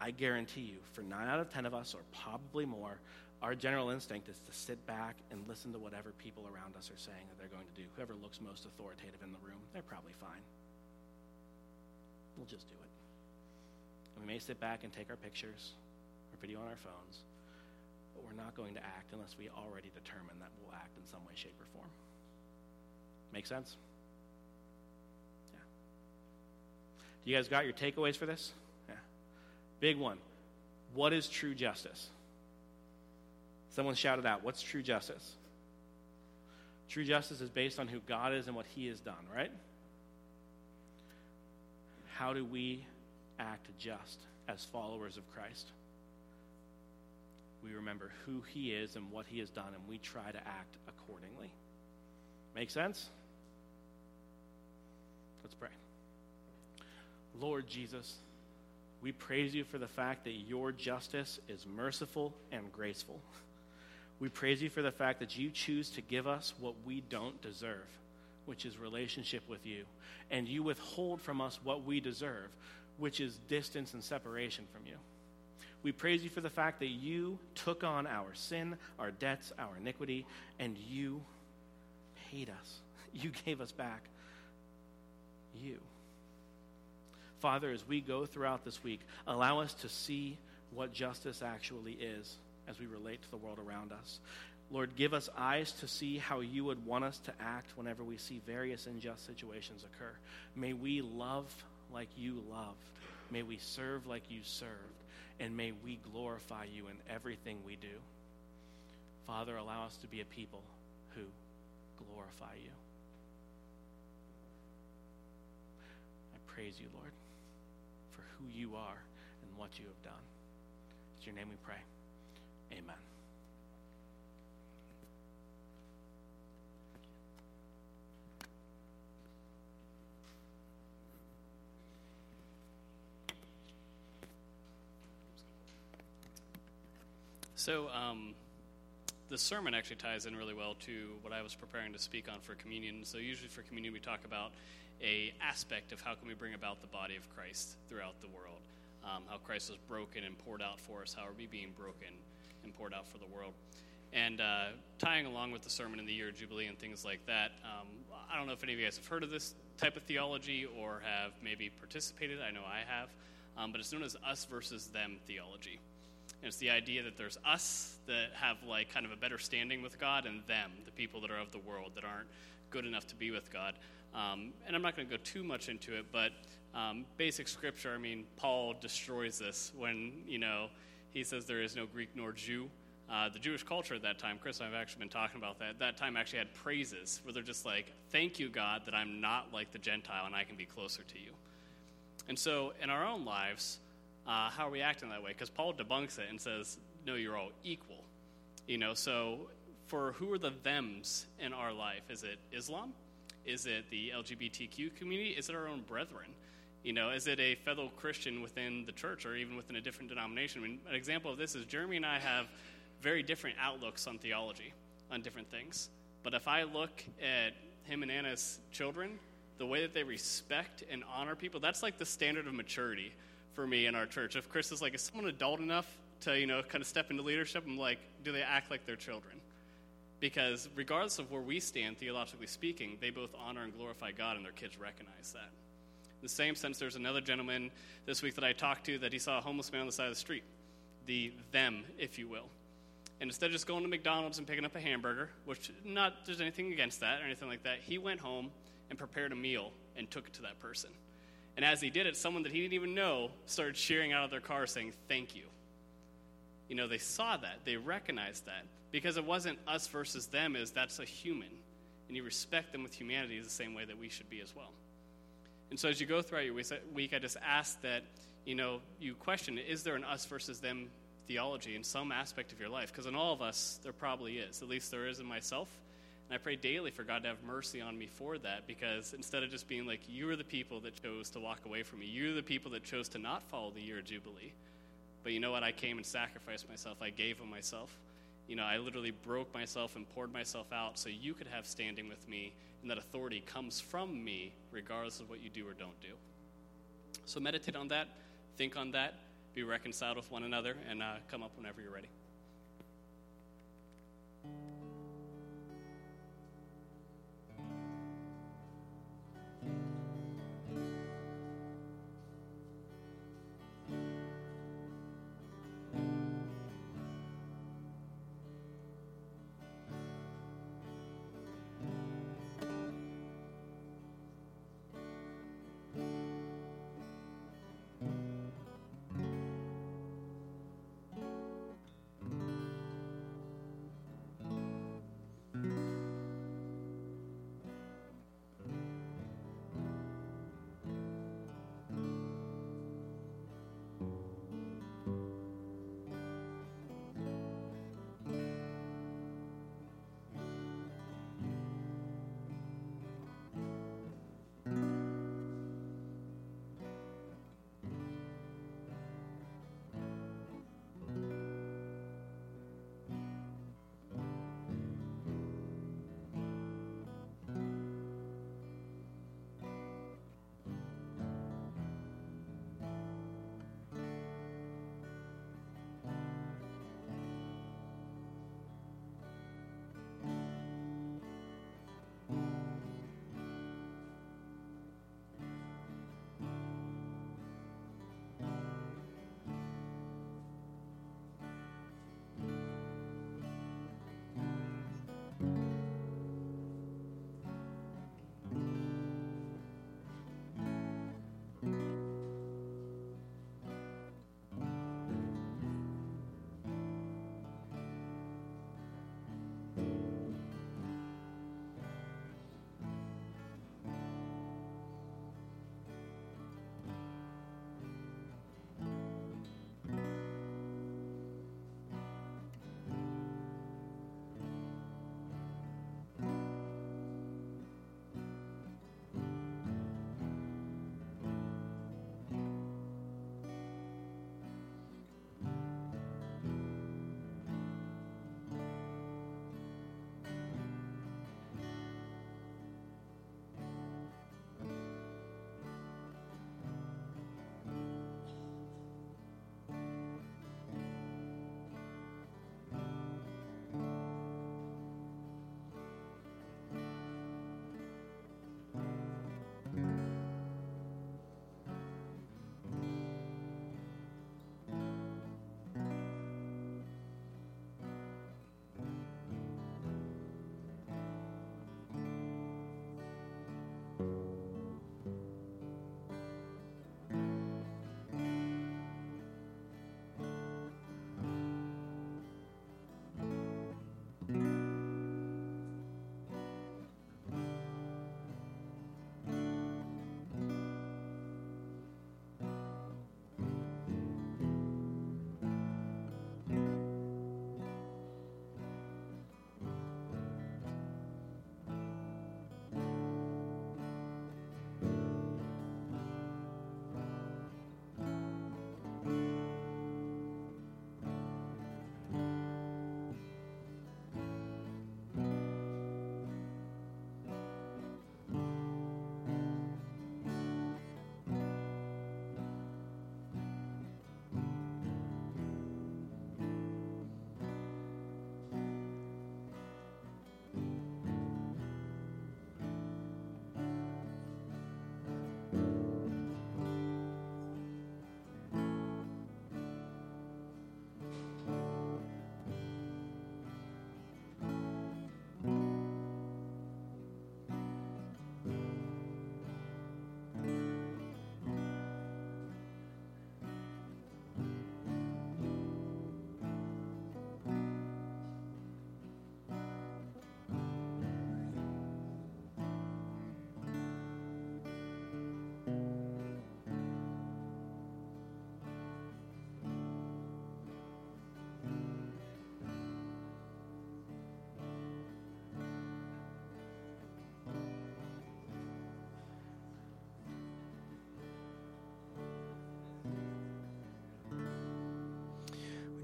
I guarantee you, for nine out of ten of us, or probably more, our general instinct is to sit back and listen to whatever people around us are saying that they're going to do. Whoever looks most authoritative in the room, they're probably fine. We'll just do it. And we may sit back and take our pictures or video on our phones, but we're not going to act unless we already determine that we'll act in some way, shape, or form. Make sense? Yeah. Do you guys got your takeaways for this? Yeah. Big one. What is true justice? Someone shouted out, What's true justice? True justice is based on who God is and what He has done, right? How do we act just as followers of Christ? We remember who He is and what He has done, and we try to act accordingly. Make sense? Let's pray. Lord Jesus, we praise you for the fact that your justice is merciful and graceful. We praise you for the fact that you choose to give us what we don't deserve, which is relationship with you. And you withhold from us what we deserve, which is distance and separation from you. We praise you for the fact that you took on our sin, our debts, our iniquity, and you paid us. You gave us back you. Father, as we go throughout this week, allow us to see what justice actually is as we relate to the world around us. Lord, give us eyes to see how you would want us to act whenever we see various unjust situations occur. May we love like you loved. May we serve like you served. And may we glorify you in everything we do. Father, allow us to be a people who glorify you. I praise you, Lord, for who you are and what you have done. It's your name we pray. Amen. So, um, the sermon actually ties in really well to what I was preparing to speak on for communion. So, usually for communion, we talk about a aspect of how can we bring about the body of Christ throughout the world. Um, how Christ was broken and poured out for us. How are we being broken and poured out for the world? And uh, tying along with the sermon in the year of Jubilee and things like that, um, I don't know if any of you guys have heard of this type of theology or have maybe participated. I know I have. Um, but it's known as us versus them theology. It's the idea that there's us that have like kind of a better standing with God and them, the people that are of the world that aren't good enough to be with God. Um, and I'm not going to go too much into it, but um, basic scripture, I mean, Paul destroys this when, you know, he says there is no Greek nor Jew. Uh, the Jewish culture at that time, Chris and I have actually been talking about that, that time actually had praises where they're just like, thank you, God, that I'm not like the Gentile and I can be closer to you. And so in our own lives, uh, how are we acting that way? Because Paul debunks it and says, no, you're all equal. You know, so for who are the thems in our life? Is it Islam? Is it the LGBTQ community? Is it our own brethren? You know, is it a fellow Christian within the church or even within a different denomination? I mean, an example of this is Jeremy and I have very different outlooks on theology, on different things. But if I look at him and Anna's children, the way that they respect and honor people, that's like the standard of maturity for me in our church. If Chris is like, is someone adult enough to, you know, kind of step into leadership, I'm like, do they act like their children? Because regardless of where we stand, theologically speaking, they both honor and glorify God, and their kids recognize that. In the same sense, there's another gentleman this week that I talked to that he saw a homeless man on the side of the street. The them, if you will. And instead of just going to McDonald's and picking up a hamburger, which not there's anything against that or anything like that, he went home and prepared a meal and took it to that person. And as he did it, someone that he didn't even know started cheering out of their car saying, Thank you. you know, they saw that, they recognized that. Because it wasn't us versus them, is that's a human. And you respect them with humanity the same way that we should be as well. And so as you go throughout your week, I just ask that, you know, you question, is there an us versus them theology in some aspect of your life? Because in all of us, there probably is. At least there is in myself. And I pray daily for God to have mercy on me for that because instead of just being like, you are the people that chose to walk away from me, you're the people that chose to not follow the year of Jubilee. But you know what? I came and sacrificed myself, I gave of myself. You know, I literally broke myself and poured myself out so you could have standing with me, and that authority comes from me regardless of what you do or don't do. So meditate on that, think on that, be reconciled with one another, and uh, come up whenever you're ready.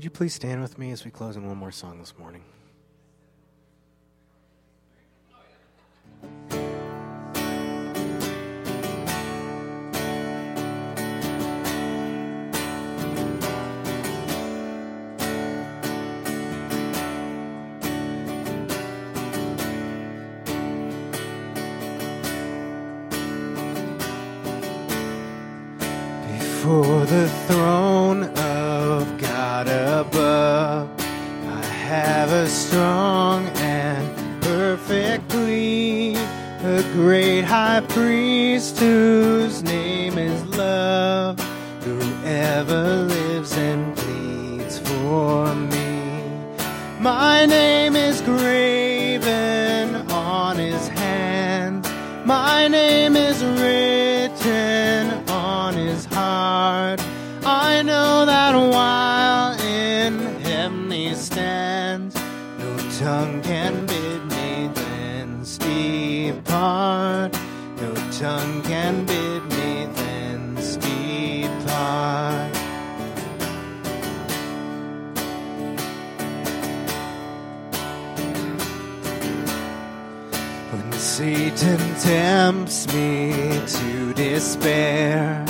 Would you please stand with me as we close in one more song this morning? Tongue can bid me thence depart. No tongue can bid me thence depart. When Satan tempts me to despair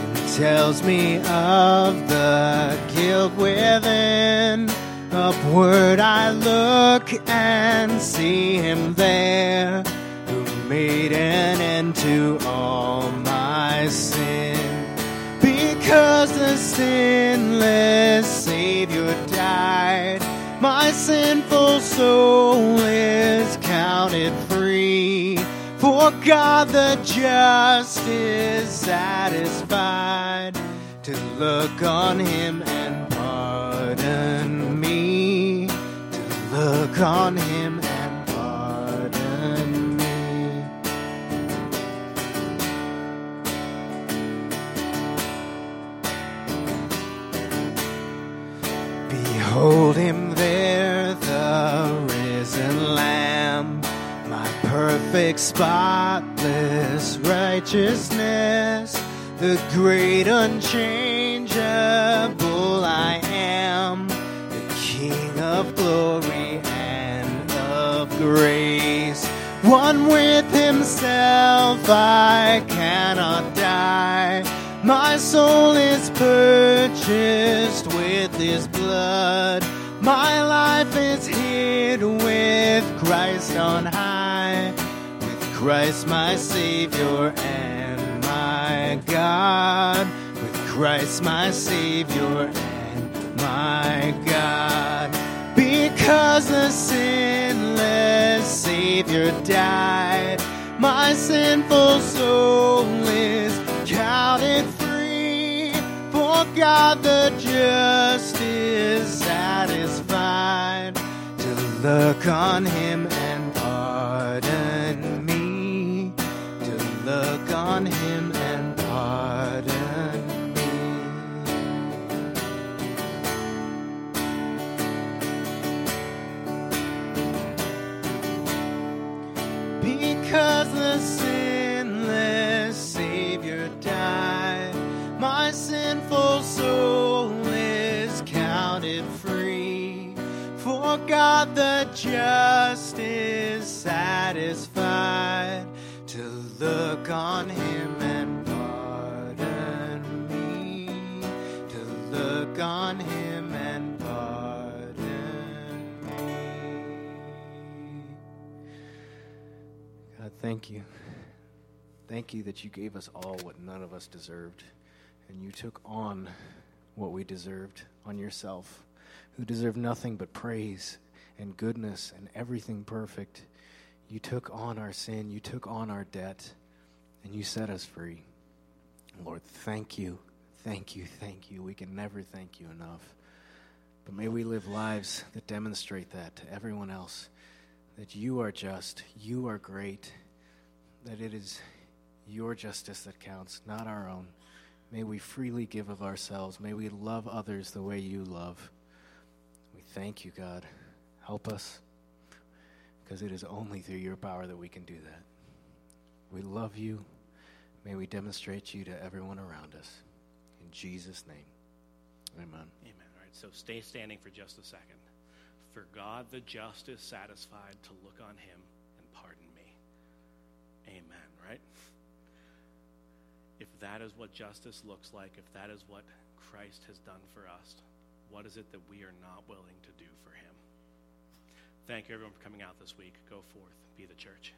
and tells me of the guilt within, upward I look and see him there who made an end to all my sin. Because the sinless Savior died, my sinful soul is counted free. For God the just is satisfied to look on him and look on him and pardon me. Behold him there, the risen Lamb, my perfect, spotless righteousness, the great unchangeable I am, the King of glory grace. One with himself, I cannot die. My soul is purchased with his blood. My life is hid with Christ on high. With Christ my Savior and my God. With Christ my Savior and my God. Because the sinless Savior died, my sinful soul is counted free. For God the just is satisfied to look on him God the just is satisfied to look on him and pardon me. To look on him and pardon me. God, thank you. Thank you that you gave us all what none of us deserved. And you took on what we deserved on yourself, who deserve nothing but praise and goodness and everything perfect. You took on our sin, you took on our debt, and you set us free. Lord, thank you, thank you, thank you. We can never thank you enough. But may we live lives that demonstrate that to everyone else that you are just, you are great, that it is your justice that counts, not our own. May we freely give of ourselves. May we love others the way you love. We thank you, God. Help us, because it is only through your power that we can do that. We love you. May we demonstrate you to everyone around us. In Jesus' name, amen. Amen. All right, So stay standing for just a second. For God the just is satisfied to look on him and pardon me. Amen, right? If that is what justice looks like, if that is what Christ has done for us, what is it that we are not willing to do for him? Thank you, everyone, for coming out this week. Go forth, be the church.